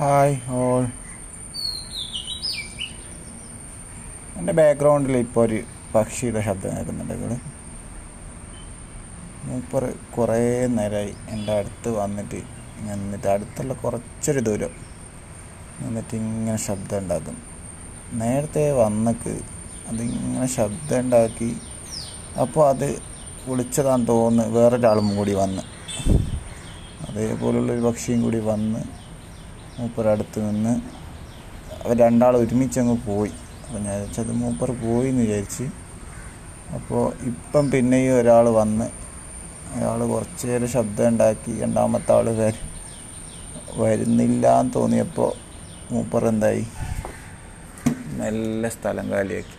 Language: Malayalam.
ഹായ് ഓൾ എന്റെ ബാക്ക്ഗ്രൗണ്ടിൽ ഇപ്പോൾ ഒരു പക്ഷിയുടെ ശബ്ദം കേൾക്കുന്നുണ്ട് നിങ്ങൾ മൂപ്പർ കുറേ നേരമായി എന്റെ അടുത്ത് വന്നിട്ട് നിന്നിട്ട് അടുത്തുള്ള കുറച്ചൊരു ദൂരം നിന്നിട്ട് ഇങ്ങനെ ശബ്ദം ഉണ്ടാക്കും. നേരത്തെ വന്നക്ക് അതിങ്ങനെ ശബ്ദം ഉണ്ടാക്കി അപ്പോൾ അത് വിളിച്ചതാന്ന് തോന്നുന്നു വേറൊരാളും കൂടി വന്ന്. അതേപോലുള്ളൊരു പക്ഷിയും കൂടി വന്ന് മൂപ്പരടുത്ത് നിന്ന് അവർ രണ്ടാൾ ഒരുമിച്ചങ്ങ് പോയി. അപ്പോൾ ഞാൻ വെച്ചത് മൂപ്പർ പോയി എന്ന് വിചാരിച്ച്. അപ്പോൾ ഇപ്പം പിന്നെയും ഒരാൾ വന്ന് അയാൾ കുറച്ച് നേരം ശബ്ദം ഉണ്ടാക്കി രണ്ടാമത്തെ ആൾ വരും വരുന്നില്ല എന്ന് തോന്നിയപ്പോൾ മൂപ്പർ എന്തായി? നല്ല സ്ഥലം കാലിയാക്കി.